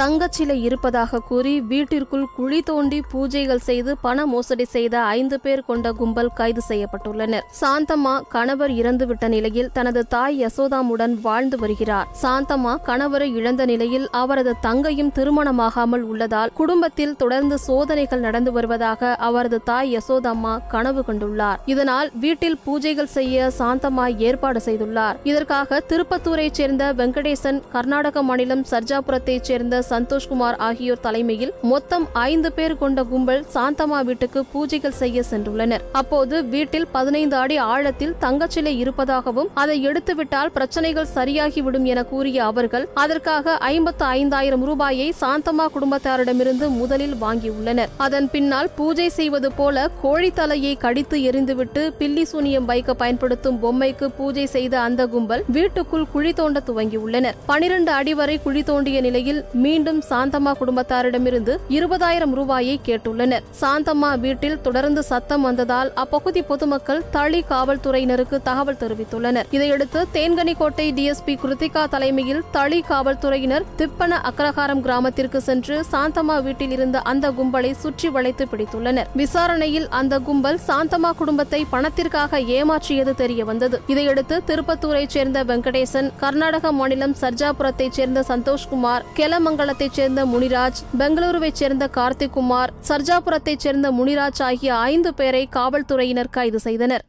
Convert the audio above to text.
தங்கச்சிலை இருப்பதாக கூறி வீட்டிற்குள் குழி தோண்டி பூஜைகள் செய்து பண மோசடி செய்த ஐந்து பேர் கொண்ட கும்பல் கைது செய்யப்பட்டுள்ளனர். சாந்தம்மா கணவர் இறந்துவிட்ட நிலையில் தனது தாய் யசோதாமுடன் வாழ்ந்து வருகிறார். சாந்தம்மா கணவரை இழந்த நிலையில் அவரது தங்கையும் திருமணமாகாமல் உள்ளதால் குடும்பத்தில் தொடர்ந்து சோதனைகள் நடந்து வருவதாக அவரது தாய் யசோதம்மா கனவு கொண்டுள்ளார். இதனால் வீட்டில் பூஜைகள் செய்ய சாந்தம்மா ஏற்பாடு செய்துள்ளார். இதற்காக திருப்பத்தூரைச் சேர்ந்த வெங்கடேசன் கர்நாடக மாநிலம் சர்ஜாபுரத்தைச் சேர்ந்த சந்தோஷ்குமார் ஆகியோர் தலைமையில் மொத்தம் ஐந்து பேர் கொண்ட கும்பல் சாந்தம்மா வீட்டுக்கு பூஜைகள் செய்ய சென்றுள்ளனர். அப்போது வீட்டில் பதினைந்து அடி ஆழத்தில் தங்கச்சிலை இருப்பதாகவும் அதை எடுத்துவிட்டால் பிரச்சனைகள் சரியாகிவிடும் என கூறிய அவர்கள் அதற்காக ஐம்பத்து ஐந்தாயிரம் ரூபாயை சாந்தமா குடும்பத்தாரிடமிருந்து முதலில் வாங்கியுள்ளனர். அதன் பின்னால் பூஜை செய்வது போல கோழித்தலையை கடித்து எறிந்துவிட்டு பில்லி சூனியம் வைக்க பயன்படுத்தும் பொம்மைக்கு பூஜை செய்த அந்த கும்பல் வீட்டுக்குள் குழி தோண்ட துவங்கியுள்ளனர். பனிரெண்டு அடி வரை குழி தோண்டிய நிலையில் மீண்டும் சாந்தம்மா குடும்பத்தாரிடமிருந்து இருபதாயிரம் ரூபாயை கேட்டுள்ளனர். சாந்தம்மா வீட்டில் தொடர்ந்து சத்தம் வந்ததால் அப்பகுதி பொதுமக்கள் தளி காவல்துறையினருக்கு தகவல் தெரிவித்துள்ளனர். இதையடுத்து தேன்கனிக்கோட்டை டிஎஸ்பி கிருத்திகா தலைமையில் தளி காவல்துறையினர் திப்பன அக்ரஹாரம் கிராமத்திற்கு சென்று சாந்தம்மா வீட்டில் இருந்த அந்த கும்பலை சுற்றி வளைத்து பிடித்துள்ளனர். விசாரணையில் அந்த கும்பல் சாந்தம்மா குடும்பத்தை பணத்திற்காக ஏமாற்றியது தெரிய வந்தது இதையடுத்து திருப்பத்தூரைச் சேர்ந்த வெங்கடேசன் கர்நாடக மாநிலம் சர்ஜாபுரத்தைச் சேர்ந்த சந்தோஷ்குமார் கெலமங்கலத்தைச் சேர்ந்த முனிராஜ் பெங்களூருவைச் சேர்ந்த கார்த்திக் குமார் சர்ஜாபுரத்தைச் சேர்ந்த முனிராஜ் ஆகிய ஐந்து பேரை காவல்துறையினர் கைது செய்தனர்.